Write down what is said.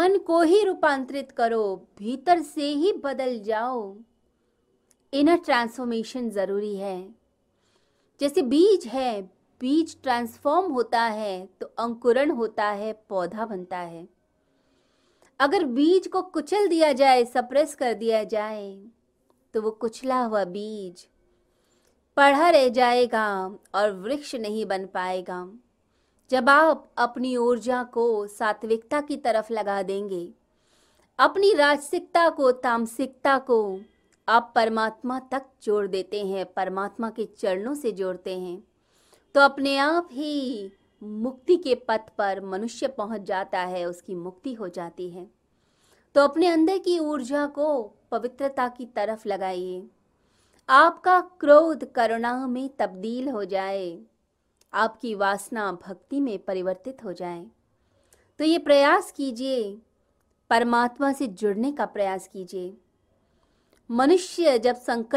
मन को ही रूपांतरित करो, भीतर से ही बदल जाओ। इनर ट्रांसफॉर्मेशन ज़रूरी है। जैसे बीज है, बीज ट्रांसफॉर्म होता है तो अंकुरण होता है, पौधा बनता है। अगर बीज को कुचल दिया जाए, सप्रेस कर दिया जाए तो वो कुचला हुआ बीज, पढ़ा रह जाएगा और वृक्ष नहीं बन पाएगा। जब आप अपनी ऊर्जा को सात्विकता की तरफ़ लगा देंगे, अपनी राजसिकता को, तामसिकता को आप परमात्मा तक जोड़ देते हैं, परमात्मा के चरणों से जोड़ते हैं तो अपने आप ही मुक्ति के पथ पर मनुष्य पहुँच जाता है, उसकी मुक्ति हो जाती है। तो अपने अंदर की ऊर्जा को पवित्रता की तरफ़ लगाइए। आपका क्रोध करुणा में तब्दील हो जाए। आपकी वासना भक्ति में परिवर्तित हो जाए। तो ये प्रयास कीजिए। परमात्मा से जुड़ने का प्रयास कीजिए। मनुष्य जब संकल्प